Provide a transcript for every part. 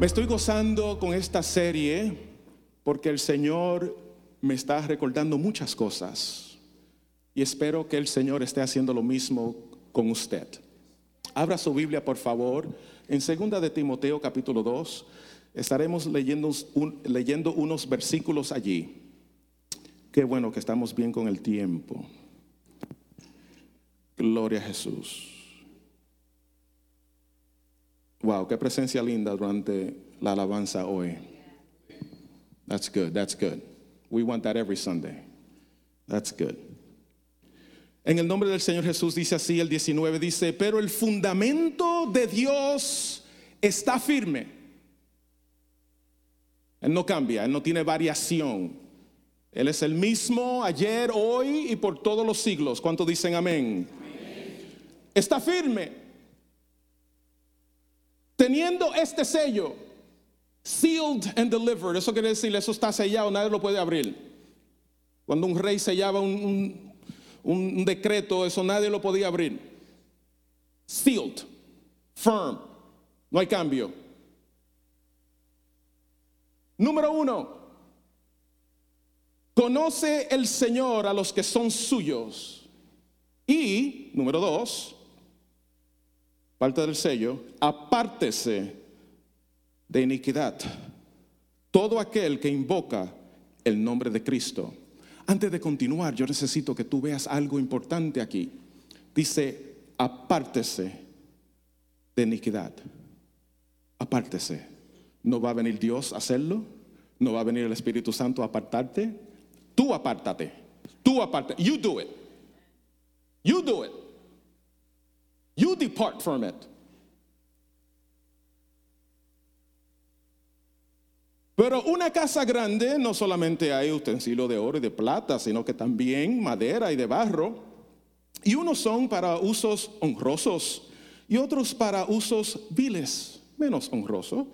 Me estoy gozando con esta serie porque el Señor me está recordando muchas cosas y espero que el Señor esté haciendo lo mismo con usted. Abra su Biblia, por favor, en segunda de Timoteo capítulo 2. Estaremos leyendo, leyendo unos versículos allí. Qué bueno que estamos bien con el tiempo. Gloria a Jesús. Wow, qué presencia linda durante la alabanza hoy. That's good, that's good. We want that every Sunday. That's good. En el nombre del Señor Jesús dice así, el 19 dice, pero el fundamento de Dios está firme. Él no cambia, Él no tiene variación. Él es el mismo ayer, hoy y por todos los siglos. ¿Cuántos dicen amén? Está firme. Teniendo este sello, sealed and delivered, eso quiere decir, eso está sellado, nadie lo puede abrir. Cuando un rey sellaba un, un decreto, eso nadie lo podía abrir. Sealed, firm, no hay cambio. Número uno, conoce el Señor a los que son suyos. Y, número dos, parte del sello, apártese de iniquidad. Todo aquel que invoca el nombre de Cristo. Antes de continuar, yo necesito que tú veas algo importante aquí. Dice, apártese de iniquidad. Apártese. ¿No va a venir Dios a hacerlo? ¿No va a venir el Espíritu Santo a apartarte? Tú apártate. Tú apártate. You do it. You do it. You depart from it. Pero una casa grande no solamente hay utensilios de oro y de plata, sino que también madera y de barro. Y unos son para usos honrosos y otros para usos viles, menos honrosos.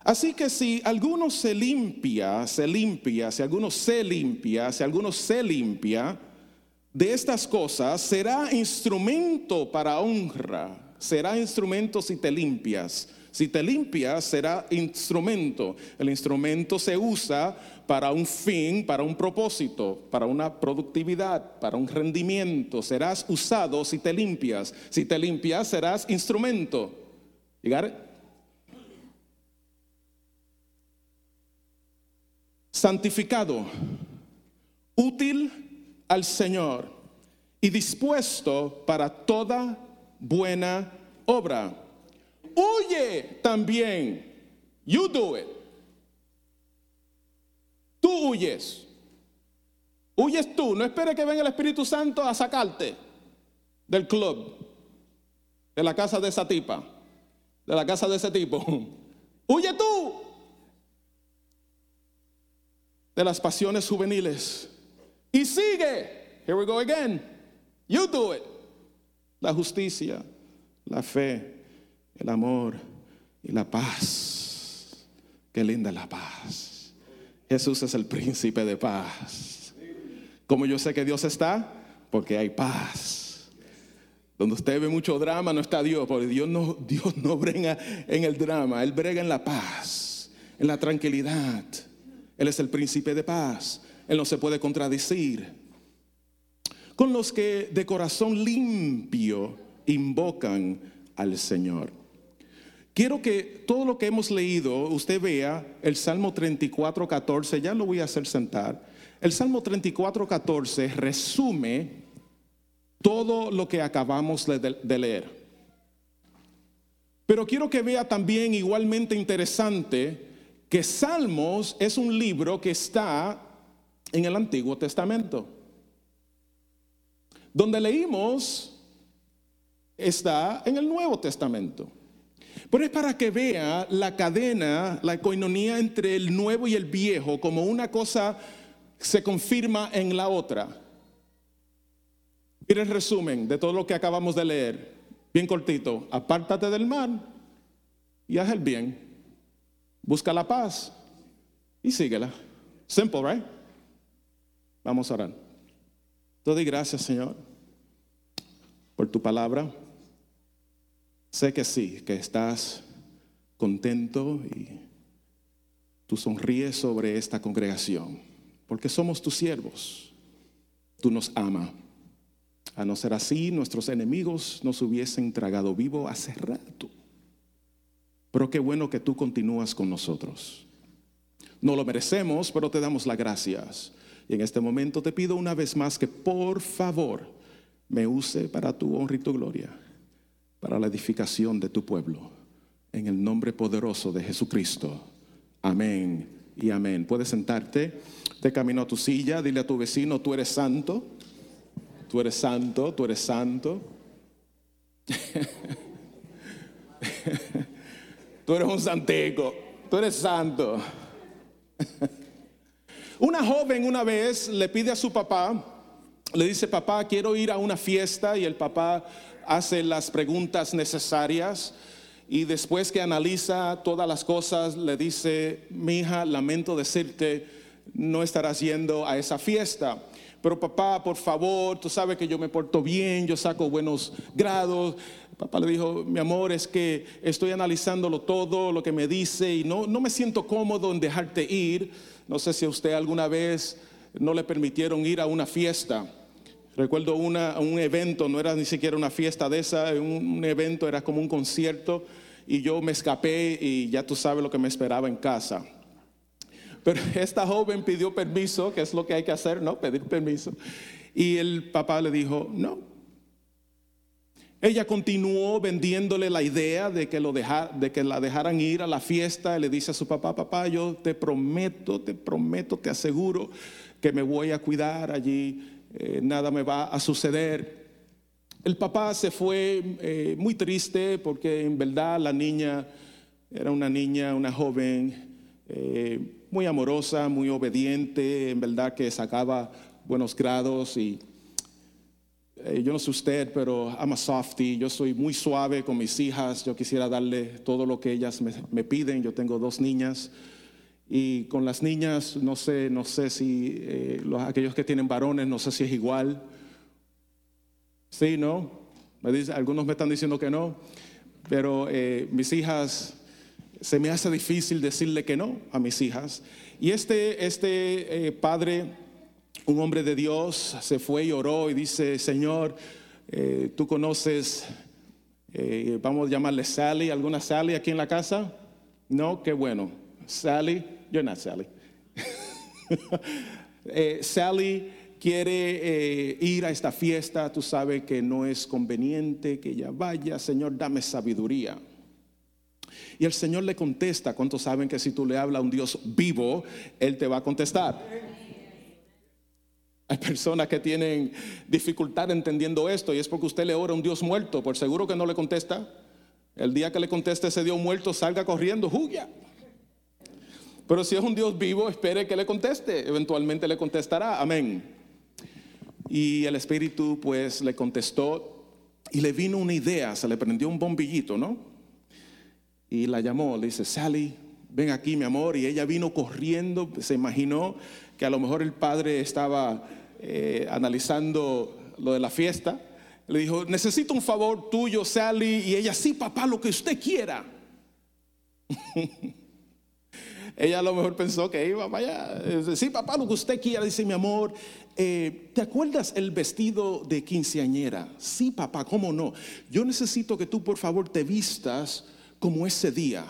Así que si alguno se limpia, se limpia, si alguno se limpia, si alguno se limpia, de estas cosas será instrumento para honra, será instrumento si te limpias. Si te limpias, será instrumento. El instrumento se usa para un fin, para un propósito, para una productividad, para un rendimiento. Serás usado si te limpias. Si te limpias, serás instrumento. Santificado, útil al Señor y dispuesto para toda buena obra. Huye también. You do it. Tú huyes. Huyes tú. No espere que venga el Espíritu Santo a sacarte del club, de la casa de esa tipa, de la casa de ese tipo. Huye tú de las pasiones juveniles y sigue. Here we go again. You do it. La justicia, la fe, el amor y la paz. Qué linda la paz. Jesús es el príncipe de paz. Como yo sé que Dios está, porque hay paz. Donde usted ve mucho drama, no está Dios, porque Dios no, Dios no brega en el drama, Él brega en la paz, en la tranquilidad. Él es el príncipe de paz. Él no se puede contradecir. Con los que de corazón limpio invocan al Señor. Quiero que todo lo que hemos leído, usted vea el Salmo 34, 14, ya lo voy a hacer sentar. El Salmo 34, 14 resume todo lo que acabamos de leer. Pero quiero que vea también igualmente interesante que Salmos es un libro que está en el Antiguo Testamento. Donde leímos está en el Nuevo Testamento. Pero es para que vea la cadena, la economía entre el nuevo y el viejo, como una cosa se confirma en la otra. Mira el resumen de todo lo que acabamos de leer, bien cortito. Apártate del mal y haz el bien. Busca la paz y síguela. Simple, right? Vamos a orar. Te doy gracias, Señor, por tu palabra. Sé que sí, que estás contento y tú sonríes sobre esta congregación, porque somos tus siervos. Tú nos amas. A no ser así, nuestros enemigos nos hubiesen tragado vivo hace rato. Pero qué bueno que tú continúas con nosotros. No lo merecemos, pero te damos las gracias. Y en este momento te pido una vez más que por favor me use para tu honra y tu gloria, para la edificación de tu pueblo. En el nombre poderoso de Jesucristo. Amén y amén. Puedes sentarte, te camino a tu silla, dile a tu vecino, tú eres santo, tú eres santo, tú eres santo. tú eres un santeco, tú eres santo. Una joven una vez le pide a su papá, le dice, papá, quiero ir a una fiesta y el papá hace las preguntas necesarias y después que analiza todas las cosas le dice, mi hija, lamento decirte, no estarás yendo a esa fiesta. Pero papá, por favor, tú sabes que yo me porto bien, yo saco buenos grados. Papá le dijo, mi amor, es que estoy analizándolo todo, lo que me dice, y no, no me siento cómodo en dejarte ir. No sé si a usted alguna vez no le permitieron ir a una fiesta. Recuerdo una, un evento, no era ni siquiera una fiesta de esa, un, evento era como un concierto y yo me escapé y ya tú sabes lo que me esperaba en casa. Pero esta joven pidió permiso, que es lo que hay que hacer, ¿no? Pedir permiso. Y el papá le dijo, no, ella continuó vendiéndole la idea de que, lo de que la dejaran ir a la fiesta. Y le dice a su papá, papá, yo te prometo, te prometo, te aseguro que me voy a cuidar allí, eh, nada me va a suceder. El papá se fue eh, muy triste porque en verdad la niña era una niña, una joven eh, muy amorosa, muy obediente, en verdad que sacaba buenos grados y eh, yo no sé usted, pero I'm a softie. Yo soy muy suave con mis hijas. Yo quisiera darle todo lo que ellas me, piden. Yo tengo dos niñas. Y con las niñas, no sé, no sé si eh, los, aquellos que tienen varones, no sé si es igual. Sí, ¿no? Me dice, algunos me están diciendo que no. Pero eh, mis hijas, se me hace difícil decirle que no a mis hijas. Y este, este padre un hombre de Dios se fue y oró y dice, Señor, eh, tú conoces, eh, vamos a llamarle Sally, ¿alguna Sally aquí en la casa? No, qué bueno. Sally, you're not Sally. Eh, Sally quiere ir a esta fiesta, tú sabes que no es conveniente que ella vaya, Señor, dame sabiduría. Y el Señor le contesta, ¿cuántos saben que si tú le hablas a un Dios vivo, Él te va a contestar? Hay personas que tienen dificultad entendiendo esto y es porque usted le ora a un Dios muerto, por seguro que no le contesta. El día que le conteste ese Dios muerto, salga corriendo, huya. Pero si es un Dios vivo, espere que le conteste, eventualmente le contestará, amén. Y el Espíritu pues le contestó y le vino una idea, se le prendió un bombillito, ¿no? Y la llamó, le dice, Sally, ven aquí mi amor. Y ella vino corriendo, se imaginó que a lo mejor el padre estaba eh, analizando lo de la fiesta, le dijo, necesito un favor tuyo, Sally. Y ella, sí, papá, lo que usted quiera. ella a lo mejor pensó que iba vaya, sí, papá, lo que usted quiera. Dice, mi amor, eh, ¿te acuerdas el vestido de quinceañera? Sí, papá, ¿cómo no? Yo necesito que tú, por favor, te vistas como ese día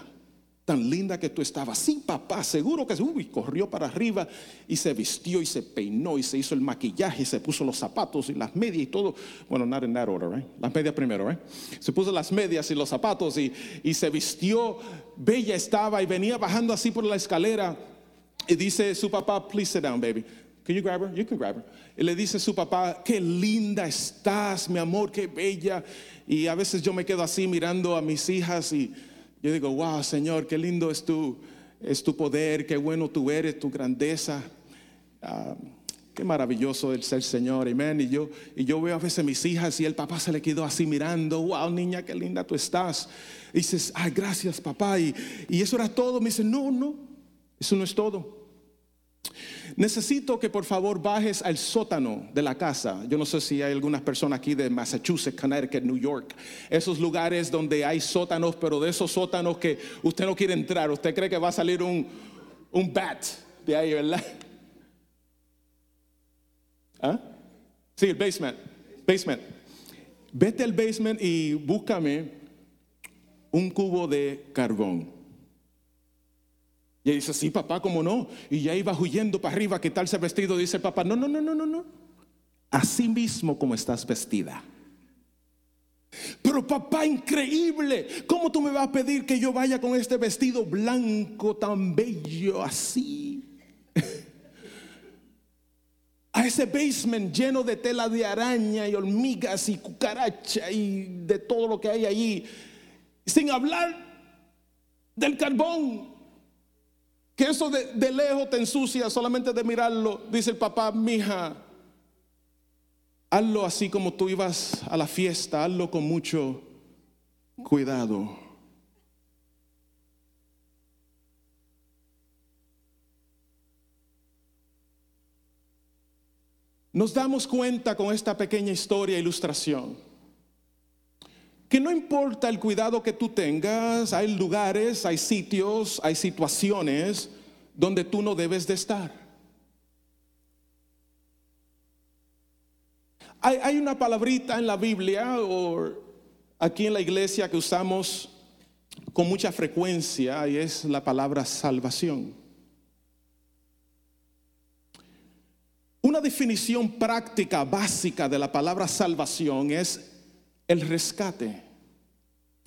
tan linda que tú estabas. Sí, papá, seguro que uy, corrió para arriba y se vistió y se peinó y se hizo el maquillaje y se puso los zapatos y las medias y todo. Bueno, not in that order, right? Las medias primero, right? Se puso las medias y los zapatos y, y se vistió. Bella estaba y venía bajando así por la escalera y dice su papá, please sit down, baby. Can you grab her? You can grab her. Y le dice su papá, qué linda estás, mi amor, qué bella. Y a veces yo me quedo así mirando a mis hijas y yo digo, wow, Señor, qué lindo es tu, es tu poder, qué bueno tú eres, tu grandeza. Ah, qué maravilloso el ser Señor, amén. Y yo, y yo veo a veces mis hijas y el papá se le quedó así mirando, wow, niña, qué linda tú estás. Dices, ay, gracias, papá. Y, y eso era todo. Me dice, no, no, eso no es todo. Necesito que por favor bajes al sótano de la casa. Yo no sé si hay algunas personas aquí de Massachusetts, Connecticut, New York. Esos lugares donde hay sótanos, pero de esos sótanos que usted no quiere entrar. Usted cree que va a salir un, un bat de ahí, ¿verdad? ¿Ah? Sí, el basement. Basement. Vete al basement y búscame un cubo de carbón. Y dice, sí, papá, ¿cómo no? Y ya iba huyendo para arriba, ¿qué tal ese vestido? Dice el papá, no, no, no, no, no, no. Así mismo como estás vestida. Pero papá, increíble. ¿Cómo tú me vas a pedir que yo vaya con este vestido blanco tan bello así? a ese basement lleno de tela de araña y hormigas y cucaracha y de todo lo que hay allí. Sin hablar del carbón que eso de, lejos te ensucia solamente de mirarlo. Dice el papá, mija, hazlo así como tú ibas a la fiesta, hazlo con mucho cuidado. Nos damos cuenta con esta pequeña historia e ilustración que no importa el cuidado que tú tengas, hay lugares, hay sitios, hay situaciones donde tú no debes de estar. Hay, una palabrita en la Biblia o aquí en la iglesia que usamos con mucha frecuencia y es la palabra salvación. Una definición práctica básica de la palabra salvación es el rescate.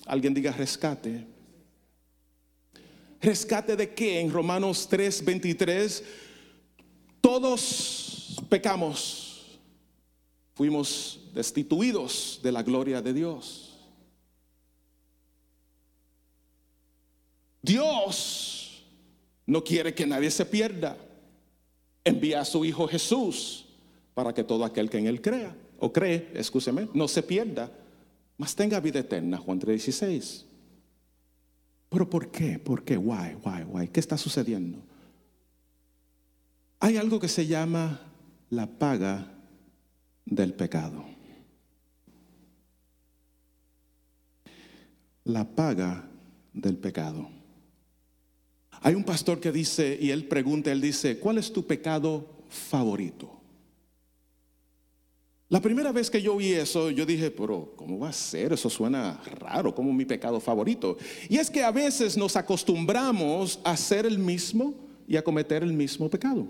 Alguien diga rescate. ¿Rescate de qué? En Romanos 3, 23, todos pecamos, fuimos destituidos de la gloria de Dios. Dios no quiere que nadie se pierda. Envía a su Hijo Jesús para que todo aquel que en Él crea, o cree, escúcheme, no se pierda, mas tenga vida eterna, Juan 3:16. Pero ¿por qué? ¿Por qué? Why, why, why? ¿Qué está sucediendo? Hay algo que se llama la paga del pecado. La paga del pecado. Hay un pastor que dice, y él pregunta, él dice, ¿cuál es tu pecado favorito? La primera vez que yo vi eso, yo dije, pero ¿cómo va a ser? Eso suena raro, como mi pecado favorito. Y es que a veces nos acostumbramos a hacer el mismo y a cometer el mismo pecado.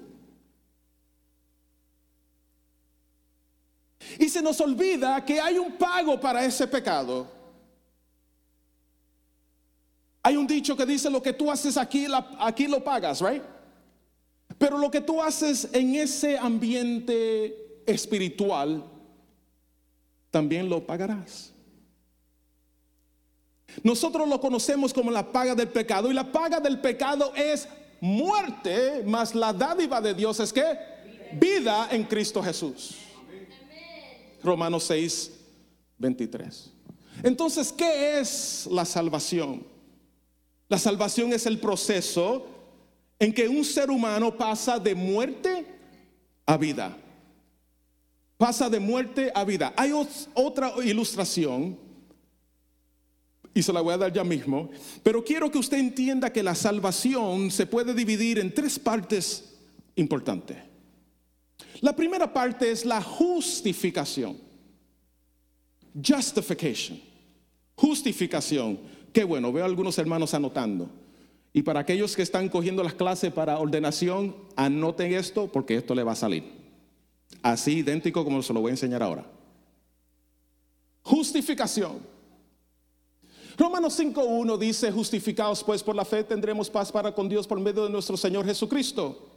Y se nos olvida que hay un pago para ese pecado. Hay un dicho que dice, lo que tú haces aquí, aquí lo pagas, right? Pero lo que tú haces en ese ambiente espiritual, también lo pagarás. Nosotros lo conocemos como la paga del pecado y la paga del pecado es muerte, más la dádiva de Dios es que vida en Cristo Jesús. Romanos 6, 23. Entonces, ¿qué es la salvación? La salvación es el proceso en que un ser humano pasa de muerte a vida pasa de muerte a vida. Hay otra ilustración, y se la voy a dar ya mismo, pero quiero que usted entienda que la salvación se puede dividir en tres partes importantes. La primera parte es la justificación. Justification. Justificación. Qué bueno, veo a algunos hermanos anotando. Y para aquellos que están cogiendo las clases para ordenación, anoten esto porque esto le va a salir. Así idéntico como se lo voy a enseñar ahora. Justificación. Romanos 5.1 dice, justificados pues por la fe tendremos paz para con Dios por medio de nuestro Señor Jesucristo.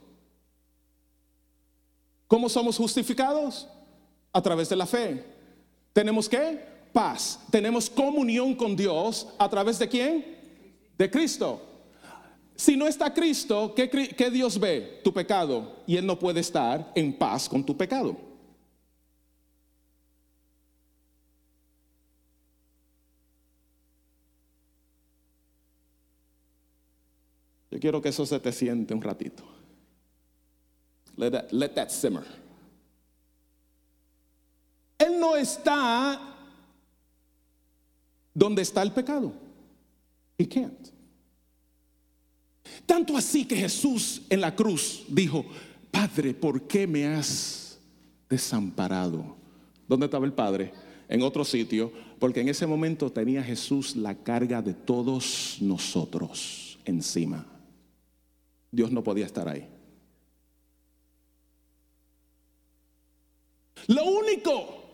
¿Cómo somos justificados? A través de la fe. ¿Tenemos qué? Paz. Tenemos comunión con Dios a través de quién? De Cristo. Si no está Cristo, ¿qué, Dios ve? Tu pecado. Y Él no puede estar en paz con tu pecado. Yo quiero que eso se te siente un ratito. Let that, simmer. Él no está donde está el pecado. He can't. Tanto así que Jesús en la cruz dijo, Padre, ¿por qué me has desamparado? ¿Dónde estaba el Padre? En otro sitio, porque en ese momento tenía Jesús la carga de todos nosotros encima. Dios no podía estar ahí. Lo único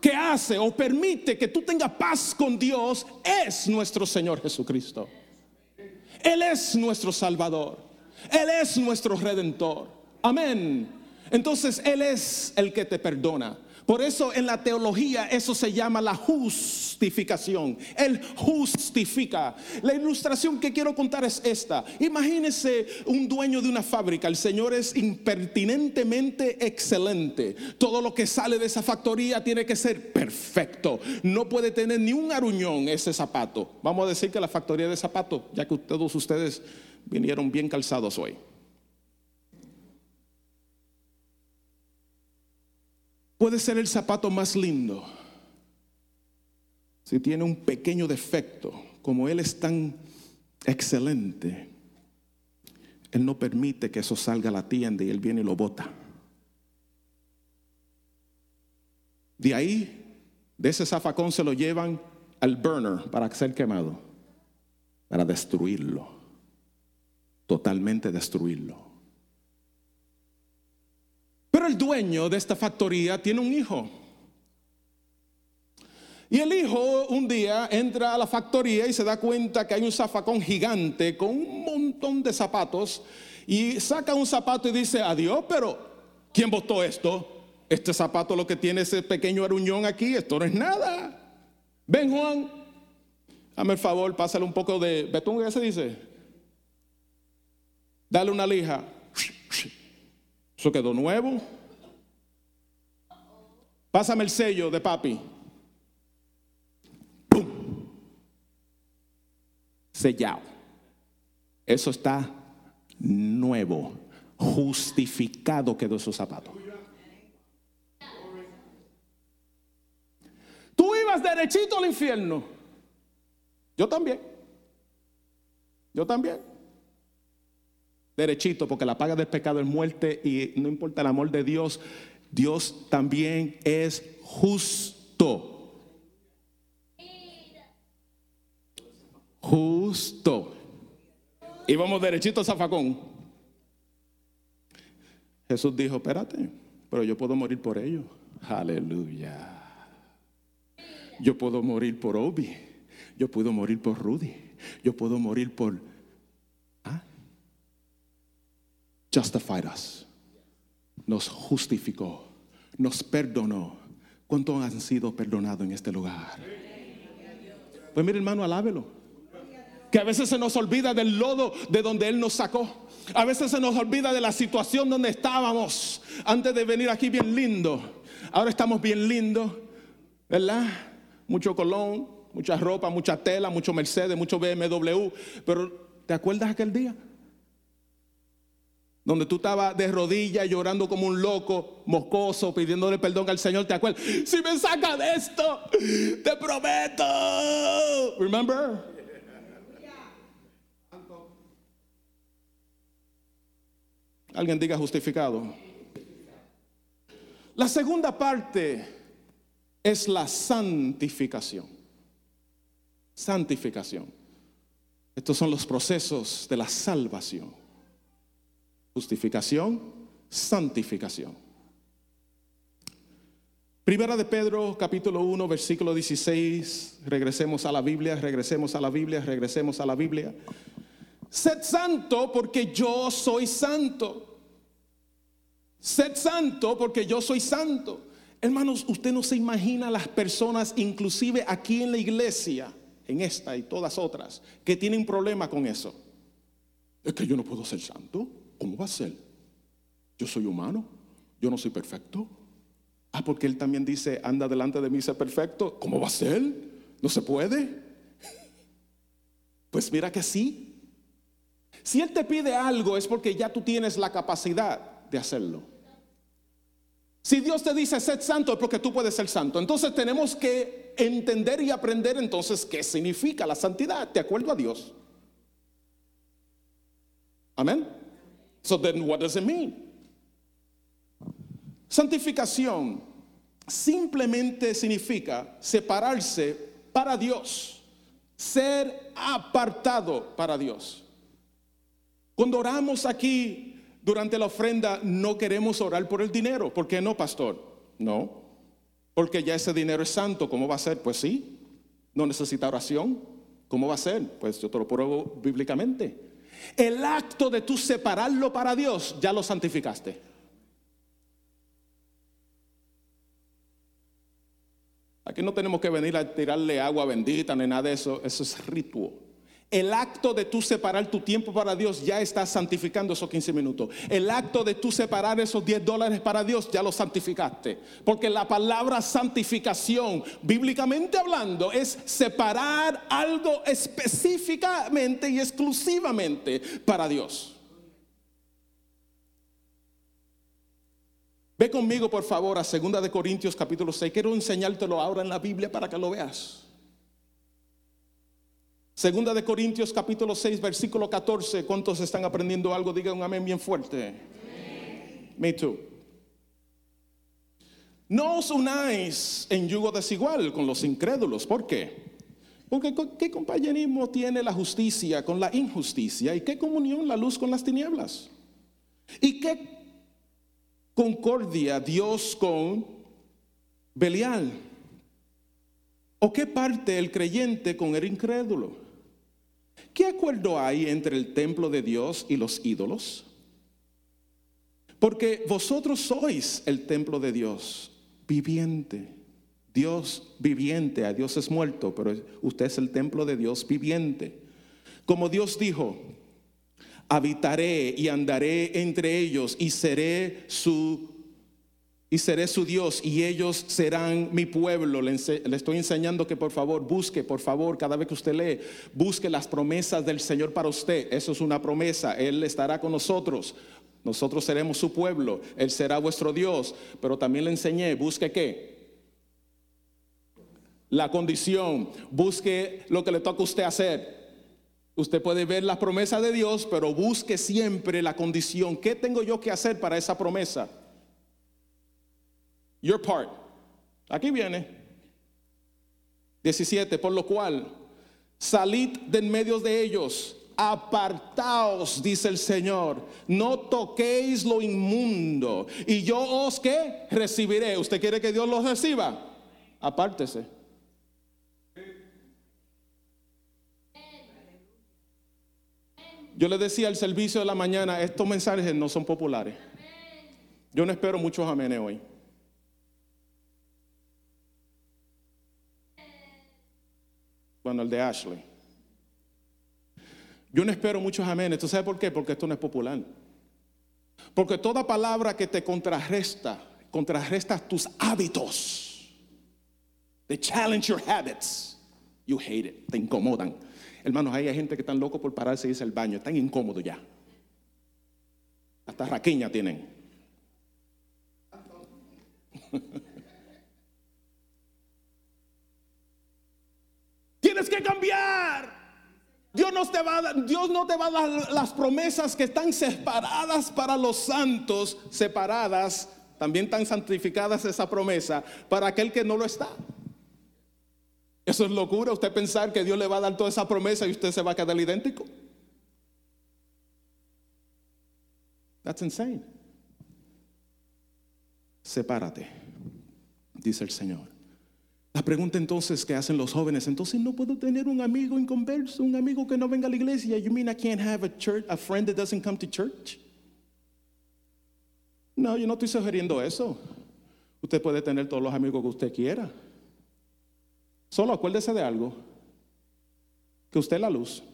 que hace o permite que tú tengas paz con Dios es nuestro Señor Jesucristo. Él es nuestro Salvador. Él es nuestro Redentor. Amén. Entonces Él es el que te perdona. Por eso en la teología eso se llama la justificación. Él justifica. La ilustración que quiero contar es esta. Imagínese un dueño de una fábrica. El Señor es impertinentemente excelente. Todo lo que sale de esa factoría tiene que ser perfecto. No puede tener ni un aruñón ese zapato. Vamos a decir que la factoría de zapatos, ya que todos ustedes vinieron bien calzados hoy. Puede ser el zapato más lindo. Si tiene un pequeño defecto, como Él es tan excelente, Él no permite que eso salga a la tienda y Él viene y lo bota. De ahí, de ese zafacón se lo llevan al burner para ser quemado, para destruirlo, totalmente destruirlo. Pero el dueño de esta factoría tiene un hijo. Y el hijo un día entra a la factoría y se da cuenta que hay un zafacón gigante con un montón de zapatos y saca un zapato y dice, adiós, pero ¿quién botó esto? Este zapato lo que tiene ese pequeño aruñón aquí, esto no es nada. Ven Juan, dame el favor, pásale un poco de betún, ¿qué se dice? Dale una lija. Eso quedó nuevo. Pásame el sello de papi. ¡Pum! Sellado. Eso está nuevo. Justificado quedó esos zapatos. Tú ibas derechito al infierno. Yo también. Yo también derechito, porque la paga del pecado es muerte y no importa el amor de Dios, Dios también es justo. Justo. Y vamos derechito a Zafacón. Jesús dijo, espérate, pero yo puedo morir por ellos. Aleluya. Yo puedo morir por Obi. Yo puedo morir por Rudy. Yo puedo morir por justified us. Nos justificó, nos perdonó. ¿Cuántos han sido perdonados en este lugar? Pues mire hermano, alábelo. Que a veces se nos olvida del lodo de donde Él nos sacó. A veces se nos olvida de la situación donde estábamos antes de venir aquí bien lindo. Ahora estamos bien lindos, ¿verdad? Mucho colón, mucha ropa, mucha tela, mucho Mercedes, mucho BMW. Pero ¿te acuerdas aquel día? Donde tú estabas de rodillas llorando como un loco, moscoso, pidiéndole perdón al Señor, ¿te acuerdas? Si me saca de esto, te prometo. Remember? Alguien diga justificado. La segunda parte es la santificación. Santificación. Estos son los procesos de la salvación. Justificación, santificación. Primera de Pedro, capítulo 1, versículo 16. Regresemos a la Biblia, regresemos a la Biblia, regresemos a la Biblia. Sed santo porque yo soy santo. Sed santo porque yo soy santo. Hermanos, usted no se imagina las personas, inclusive aquí en la iglesia, en esta y todas otras, que tienen problema con eso. Es que yo no puedo ser santo. ¿Cómo va a ser? Yo soy humano, yo no soy perfecto. Ah, porque él también dice, anda delante de mí, sé perfecto. ¿Cómo va a ser? ¿No se puede? Pues mira que sí. Si él te pide algo es porque ya tú tienes la capacidad. de hacerlo. Si Dios te dice sed santo es porque tú puedes ser santo. Entonces tenemos que entender y aprender entonces qué significa la santidad de acuerdo a Dios. Amén. So then what does it mean? Santificación simplemente significa separarse para Dios, ser apartado para Dios. Cuando oramos aquí durante la ofrenda no queremos orar por el dinero. ¿Por qué no, pastor? No. Porque ya ese dinero es santo. ¿Cómo va a ser? Pues sí. No necesita oración. ¿Cómo va a ser? Pues yo te lo pruebo bíblicamente. El acto de tú separarlo para Dios, ya lo santificaste. Aquí no tenemos que venir a tirarle agua bendita ni nada de eso. Eso es ritual. El acto de tú separar tu tiempo para Dios ya está santificando esos 15 minutos. El acto de tú separar esos 10 dólares para Dios ya lo santificaste. Porque la palabra santificación, bíblicamente hablando, es separar algo específicamente y exclusivamente para Dios. Ve conmigo, por favor, a 2 de Corintios capítulo 6. Quiero enseñártelo ahora en la Biblia para que lo veas. Segunda de Corintios capítulo 6 versículo 14. ¿Cuántos están aprendiendo algo? Digan un amén bien fuerte. Me too. No os unáis en yugo desigual con los incrédulos. ¿Por qué? Porque ¿qué compañerismo tiene la justicia con la injusticia? ¿Y qué comunión la luz con las tinieblas? ¿Y qué concordia Dios con Belial? ¿O qué parte el creyente con el incrédulo? ¿Qué acuerdo hay entre el templo de Dios y los ídolos? Porque vosotros sois el templo de Dios viviente. Dios viviente, a Dios es muerto, pero usted es el templo de Dios viviente. Como Dios dijo, habitaré y andaré entre ellos y seré su y seré su Dios y ellos serán mi pueblo. Le, estoy enseñando que por favor busque, por favor, cada vez que usted lee, busque las promesas del Señor para usted. Eso es una promesa. Él estará con nosotros. Nosotros seremos su pueblo. Él será vuestro Dios. Pero también le enseñé, busque qué. La condición. Busque lo que le toca a usted hacer. Usted puede ver la promesa de Dios, pero busque siempre la condición. ¿Qué tengo yo que hacer para esa promesa? Your part. Aquí viene. 17. Por lo cual, salid de en medio de ellos, apartaos, dice el Señor, no toquéis lo inmundo, y yo os que recibiré. ¿Usted quiere que Dios los reciba? Apártese. Yo le decía al servicio de la mañana, estos mensajes no son populares. Yo no espero muchos amenes hoy. Bueno, el de Ashley. Yo no espero muchos amenes. ¿Tú sabes por qué? Porque esto no es popular. Porque toda palabra que te contrarresta, contrarresta tus hábitos. They challenge your habits. You hate it. Te incomodan. Hermanos, hay gente que están locos por pararse y irse al baño. Están incómodos ya. Hasta raquiña tienen. Tienes que cambiar. Dios no, te va a, Dios no te va a dar las promesas que están separadas para los santos, separadas, también tan santificadas esa promesa, para aquel que no lo está. Eso es locura, usted pensar que Dios le va a dar toda esa promesa y usted se va a quedar idéntico. That's insane. Sepárate, dice el Señor. La pregunta entonces que hacen los jóvenes, entonces no puedo tener un amigo inconverso, un amigo que no venga a la iglesia. You mean I can't have a church, a friend that doesn't come to church? No, yo no estoy sugiriendo eso. Usted puede tener todos los amigos que usted quiera. Solo acuérdese de algo, que usted es la luz.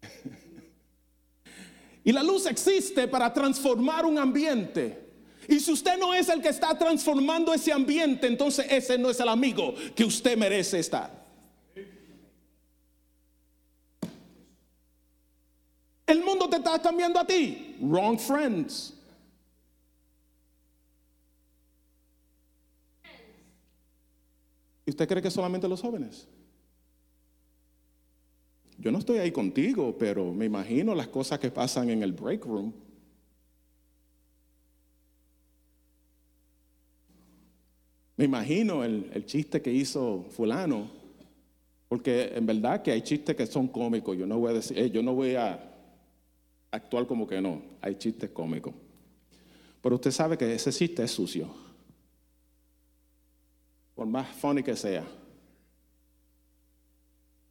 y la luz existe para transformar un ambiente. Y si usted no es el que está transformando ese ambiente, entonces ese no es el amigo que usted merece estar. El mundo te está cambiando a ti. Wrong friends. ¿Y usted cree que solamente los jóvenes? Yo no estoy ahí contigo, pero me imagino las cosas que pasan en el break room. Me imagino el, chiste que hizo fulano, porque en verdad que hay chistes que son cómicos. Yo no voy a decir, eh, yo no voy a actuar como que no. Hay chistes cómicos. Pero usted sabe que ese chiste es sucio. Por más funny que sea.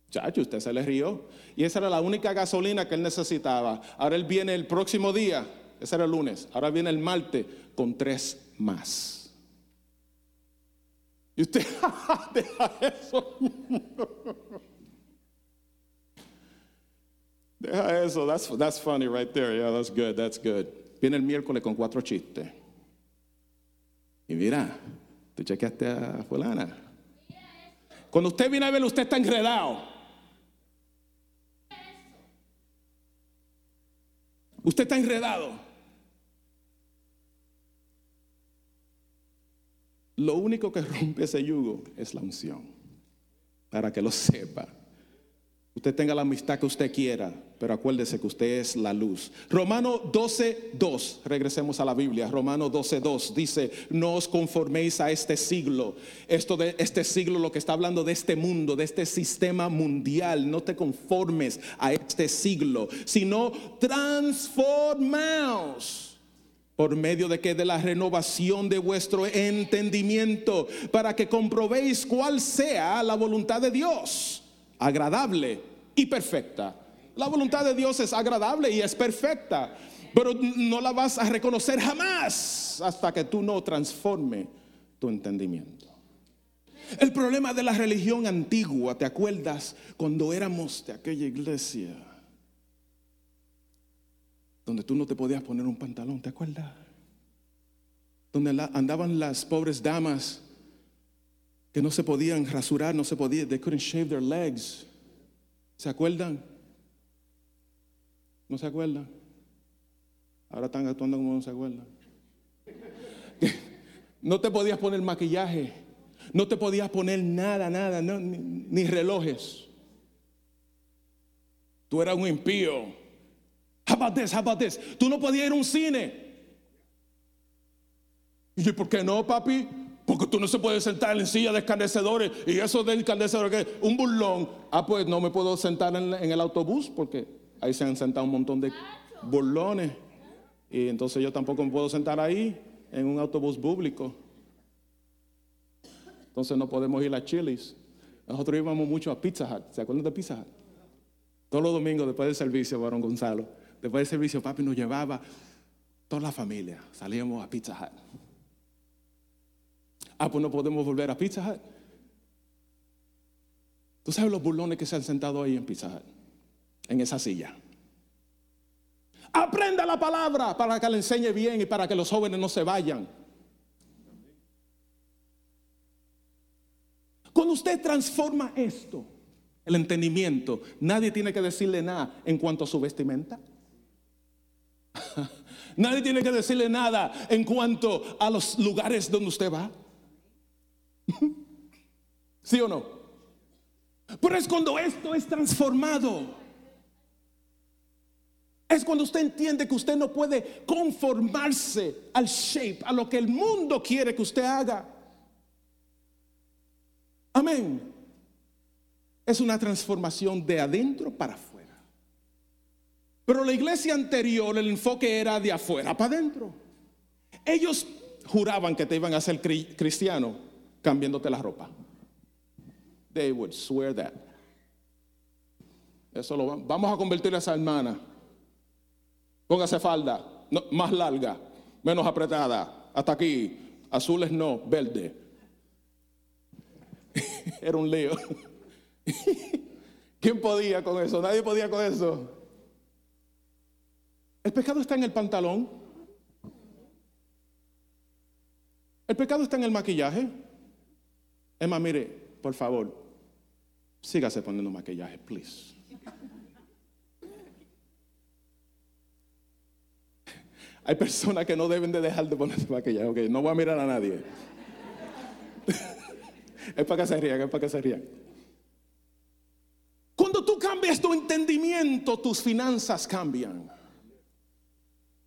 Chacho, usted se le rió. Y esa era la única gasolina que él necesitaba. Ahora él viene el próximo día, ese era el lunes. Ahora viene el martes con tres más. Y usted deja eso. deja eso. That's, funny right there. Yeah, that's good. That's good. Viene el miércoles con cuatro chistes. Y mira, tú chequeaste a fulana. Cuando usted viene a ver, usted está enredado. Usted está enredado. Lo único que rompe ese yugo es la unción. Para que lo sepa. Usted tenga la amistad que usted quiera, pero acuérdese que usted es la luz. Romano 12, 2, regresemos a la Biblia. Romano 12, 2 dice, no os conforméis a este siglo. Esto de este siglo, lo que está hablando de este mundo, de este sistema mundial. No te conformes a este siglo, sino transformaos por medio de que de la renovación de vuestro entendimiento, para que comprobéis cuál sea la voluntad de Dios, agradable y perfecta. La voluntad de Dios es agradable y es perfecta, pero no la vas a reconocer jamás hasta que tú no transforme tu entendimiento. El problema de la religión antigua, ¿te acuerdas cuando éramos de aquella iglesia? Donde tú no te podías poner un pantalón, ¿te acuerdas? Donde andaban las pobres damas que no se podían rasurar, no se podían, they couldn't shave their legs. ¿Se acuerdan? ¿No se acuerdan? Ahora están actuando como no se acuerdan. No te podías poner maquillaje, no te podías poner nada, nada, ni, ni relojes. Tú eras un impío. How about this? How about this? Tú no podías ir a un cine. Y yo, ¿por qué no, papi? Porque tú no se puedes sentar en silla de escarnecedores. Y eso del escarnecedor que un burlón. Ah, pues no me puedo sentar en, en, el autobús porque ahí se han sentado un montón de burlones. Y entonces yo tampoco me puedo sentar ahí en un autobús público. Entonces no podemos ir a Chili's. Nosotros íbamos mucho a Pizza Hut. ¿Se acuerdan de Pizza Hut? Todos los domingos después del servicio, varón Gonzalo Después del servicio, papi nos llevaba toda la familia. Salíamos a Pizza Hut. Ah, pues no podemos volver a Pizza Hut. Tú sabes los burlones que se han sentado ahí en Pizza Hut, en esa silla. Aprenda la palabra para que le enseñe bien y para que los jóvenes no se vayan. Cuando usted transforma esto, el entendimiento, nadie tiene que decirle nada en cuanto a su vestimenta. Nadie tiene que decirle nada en cuanto a los lugares donde usted va. ¿Sí o no? Pero es cuando esto es transformado. Es cuando usted entiende que usted no puede conformarse al shape, a lo que el mundo quiere que usted haga. Amén. Es una transformación de adentro para afuera. Pero la iglesia anterior, el enfoque era de afuera para adentro. Ellos juraban que te iban a hacer cristiano cambiándote la ropa. They would swear that. Eso lo vamos a convertir a esa hermana. Póngase falda, más larga, menos apretada, hasta aquí. Azules no, verde. Era un lío. ¿Quién podía con eso? Nadie podía con eso. El pecado está en el pantalón. El pecado está en el maquillaje. Emma, mire, por favor, sígase poniendo maquillaje, please. Hay personas que no deben de dejar de ponerse maquillaje. Ok, no voy a mirar a nadie. es para que se rían, es para que se rían. Cuando tú cambias tu entendimiento, tus finanzas cambian.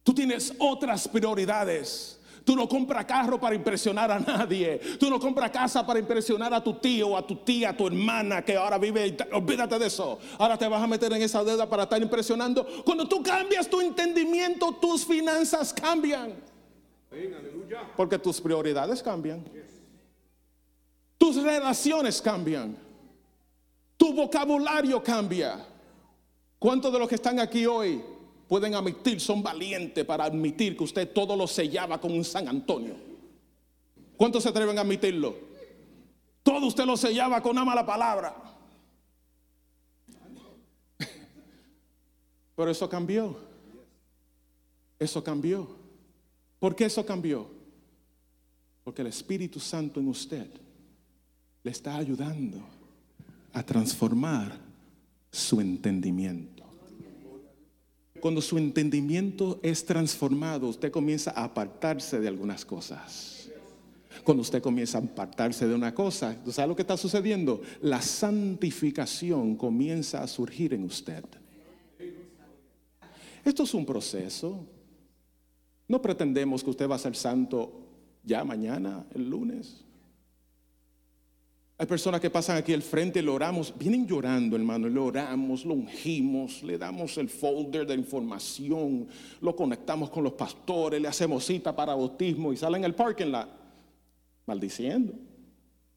Tú tienes otras prioridades. Tú no compras carro para impresionar a nadie. Tú no compras casa para impresionar a tu tío, a tu tía, a tu hermana que ahora vive. Olvídate de eso. Ahora te vas a meter en esa deuda para estar impresionando. Cuando tú cambias tu entendimiento, tus finanzas cambian. Porque tus prioridades cambian. Tus relaciones cambian. Tu vocabulario cambia. ¿Cuántos de los que están aquí hoy pueden admitir, son valientes para admitir que usted todo lo sellaba con un San Antonio. ¿Cuántos se atreven a admitirlo? Todo usted lo sellaba con una mala palabra. Pero eso cambió. Eso cambió. ¿Por qué eso cambió? Porque el Espíritu Santo en usted le está ayudando a transformar su entendimiento. Cuando su entendimiento es transformado, usted comienza a apartarse de algunas cosas. Cuando usted comienza a apartarse de una cosa, ¿sabe lo que está sucediendo? La santificación comienza a surgir en usted. Esto es un proceso. No pretendemos que usted va a ser santo ya mañana, el lunes. Hay personas que pasan aquí al frente lo oramos, vienen llorando, hermano, le oramos, lo ungimos, le damos el folder de información, lo conectamos con los pastores, le hacemos cita para bautismo y salen el parking la maldiciendo,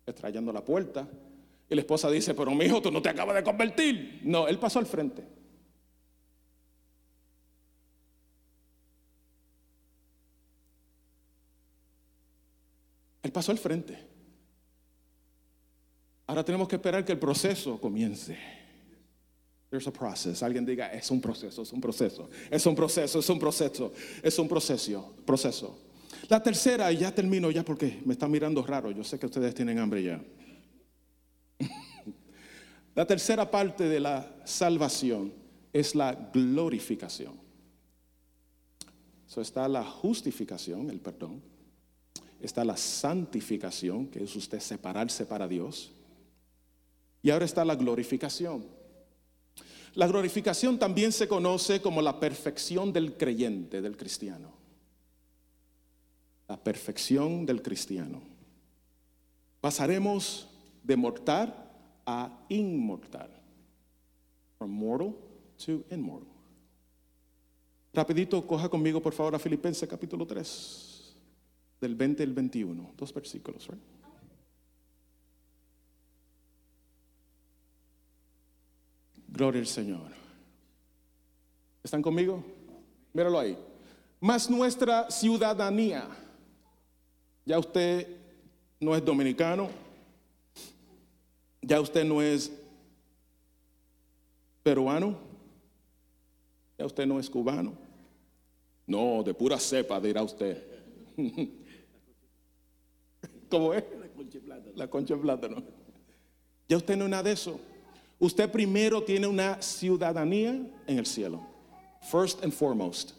estrellando la puerta. Y la esposa dice, pero mi hijo, tú no te acabas de convertir. No, él pasó al frente. Él pasó al frente. Ahora tenemos que esperar que el proceso comience. There's a process. Alguien diga, es un proceso, es un proceso, es un proceso, es un proceso, es un proceso, proceso. La tercera, y ya termino ya porque me están mirando raro, yo sé que ustedes tienen hambre ya. La tercera parte de la salvación es la glorificación. So está la justificación, el perdón. Está la santificación, que es usted separarse para Dios. Y ahora está la glorificación. La glorificación también se conoce como la perfección del creyente, del cristiano. La perfección del cristiano. Pasaremos de mortal a inmortal. From mortal to immortal. Rapidito, coja conmigo por favor a Filipenses capítulo 3, del 20 al 21, dos versículos. Right? Gloria al Señor. ¿Están conmigo? Míralo ahí. Más nuestra ciudadanía. Ya usted no es dominicano. Ya usted no es peruano. Ya usted no es cubano. No, de pura cepa dirá usted. ¿Cómo es? La concha de plátano. La concha de plátano. Ya usted no es nada de eso usted primero tiene una ciudadanía en el cielo. First and foremost.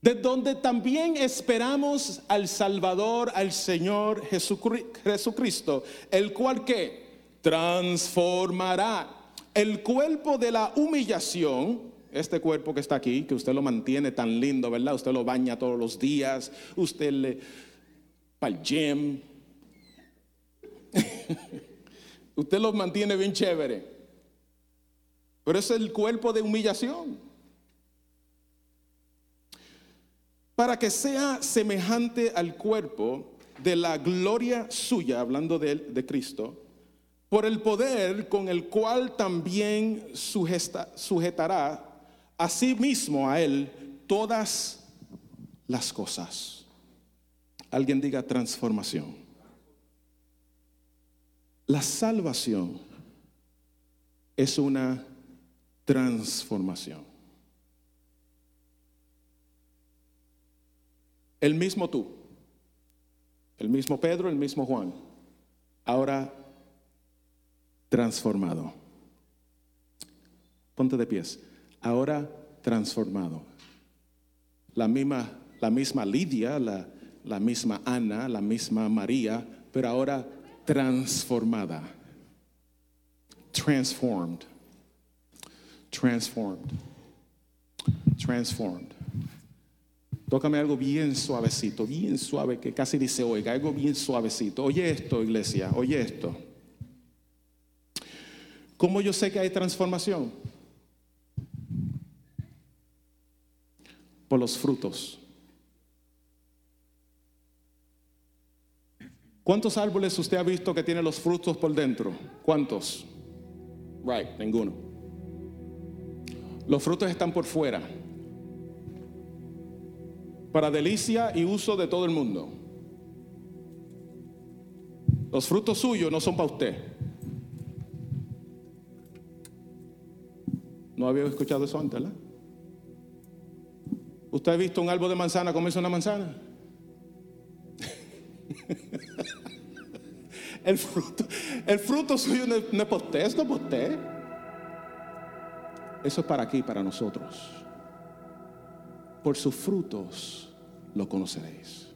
De donde también esperamos al Salvador, al Señor Jesucristo, el cual que transformará el cuerpo de la humillación, este cuerpo que está aquí, que usted lo mantiene tan lindo, ¿verdad? Usted lo baña todos los días, usted le para el gym, usted lo mantiene bien chévere. Pero es el cuerpo de humillación. Para que sea semejante al cuerpo de la gloria suya, hablando de, de Cristo, por el poder con el cual también sujetará a sí mismo a Él todas las cosas. Alguien diga transformación. La salvación es una transformación. El mismo tú, el mismo Pedro, el mismo Juan, ahora transformado. Ponte de pies, ahora transformado. La misma la misma Lidia, la, la misma Ana, la misma María, pero ahora transformada. Transformed. Transformed. Transformed. Tócame algo bien suavecito, bien suave, que casi dice oiga, algo bien suavecito. Oye esto, iglesia, oye esto. ¿Cómo yo sé que hay transformación? Por los frutos. ¿Cuántos árboles usted ha visto que tienen los frutos por dentro? ¿Cuántos? Right, ninguno. Los frutos están por fuera. Para delicia y uso de todo el mundo. Los frutos suyos no son para usted. No había escuchado eso antes, ¿verdad? ¿Usted ha visto un árbol de manzana comerse una manzana? el, fruto, el fruto suyo no, es para usted, es para usted. Eso es para aquí, para nosotros. Por sus frutos lo conoceréis.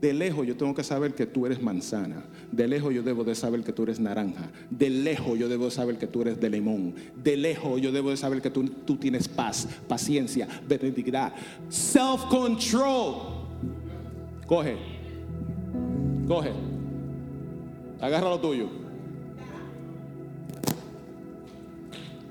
De lejos yo tengo que saber que tú eres manzana. De lejos yo debo de saber que tú eres naranja. De lejos yo debo de saber que tú eres de limón. De lejos yo debo de saber que tú, tú tienes paz, paciencia, benignidad, self-control. Coge. Coge. Agarra lo tuyo.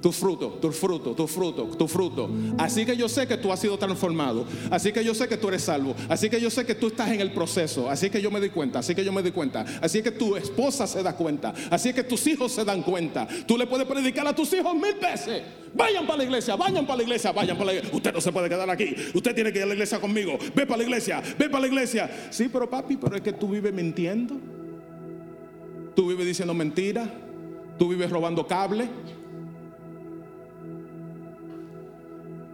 Tu fruto, tu fruto, tu fruto, tu fruto. Así que yo sé que tú has sido transformado. Así que yo sé que tú eres salvo. Así que yo sé que tú estás en el proceso. Así que yo me doy cuenta. Así que yo me doy cuenta. Así que tu esposa se da cuenta. Así que tus hijos se dan cuenta. Tú le puedes predicar a tus hijos mil veces. Vayan para la iglesia, vayan para la iglesia, vayan para la iglesia. Usted no se puede quedar aquí. Usted tiene que ir a la iglesia conmigo. Ve para la iglesia, ve para la iglesia. Sí, pero papi, pero es que tú vives mintiendo. Tú vives diciendo mentiras. Tú vives robando cable.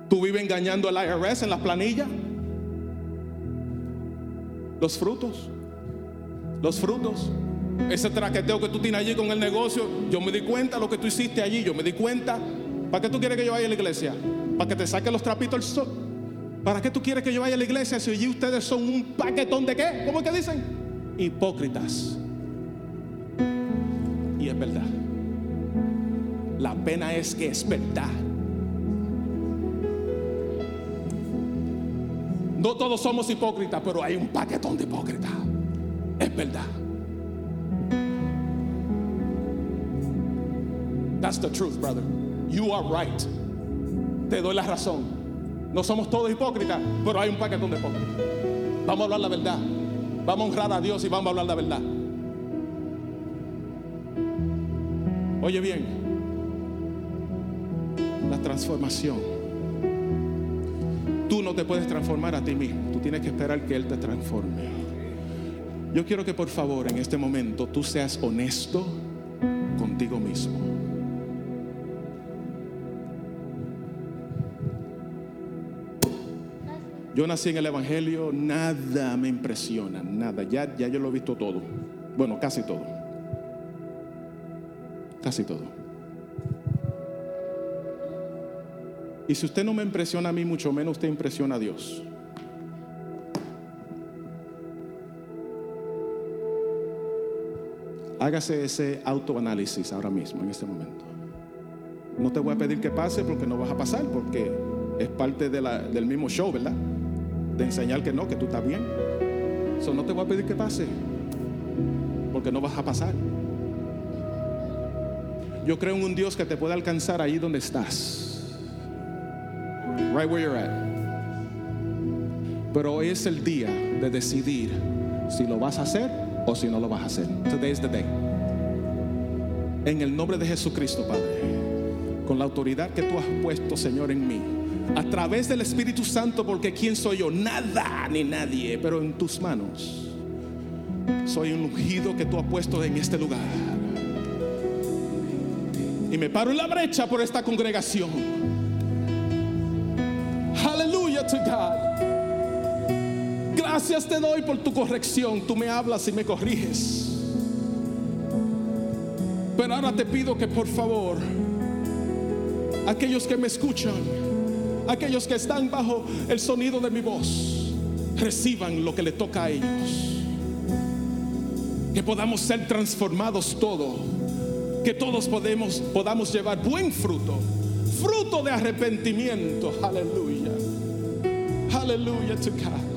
Tú vives engañando al IRS en las planillas. Los frutos. Los frutos. Ese traqueteo que tú tienes allí con el negocio. Yo me di cuenta de lo que tú hiciste allí. Yo me di cuenta. ¿Para qué tú quieres que yo vaya a la iglesia? ¿Para que te saque los trapitos? ¿Para qué tú quieres que yo vaya a la iglesia si allí ustedes son un paquetón de qué? ¿Cómo es que dicen? Hipócritas. Y es verdad. La pena es que es verdad. No todos somos hipócritas, pero hay un paquetón de hipócritas. Es verdad. That's the truth, brother. You are right. Te doy la razón. No somos todos hipócritas, pero hay un paquetón de hipócritas. Vamos a hablar la verdad. Vamos a honrar a Dios y vamos a hablar la verdad. Oye bien, la transformación Tú no te puedes transformar a ti mismo. Tú tienes que esperar que Él te transforme. Yo quiero que por favor en este momento tú seas honesto contigo mismo. Yo nací en el Evangelio, nada me impresiona, nada. Ya, ya yo lo he visto todo. Bueno, casi todo. Casi todo. Y si usted no me impresiona a mí, mucho menos usted impresiona a Dios. Hágase ese autoanálisis ahora mismo, en este momento. No te voy a pedir que pase porque no vas a pasar, porque es parte del mismo show, ¿verdad? De enseñar que no, que tú estás bien. Eso no te voy a pedir que pase, porque no vas a pasar. Yo creo en un Dios que te puede alcanzar ahí donde estás right where you're at. Pero hoy es el día de decidir si lo vas a hacer o si no lo vas a hacer. Today is the day. En el nombre de Jesucristo, Padre, con la autoridad que tú has puesto, Señor, en mí, a través del Espíritu Santo, porque ¿quién soy yo? Nada ni nadie, pero en tus manos. Soy un ungido que tú has puesto en este lugar. Y me paro en la brecha por esta congregación Gracias te doy por tu corrección. Tú me hablas y me corriges. Pero ahora te pido que por favor, aquellos que me escuchan, aquellos que están bajo el sonido de mi voz, reciban lo que le toca a ellos. Que podamos ser transformados todos. Que todos podemos, podamos llevar buen fruto. Fruto de arrepentimiento. Aleluya. Aleluya to God.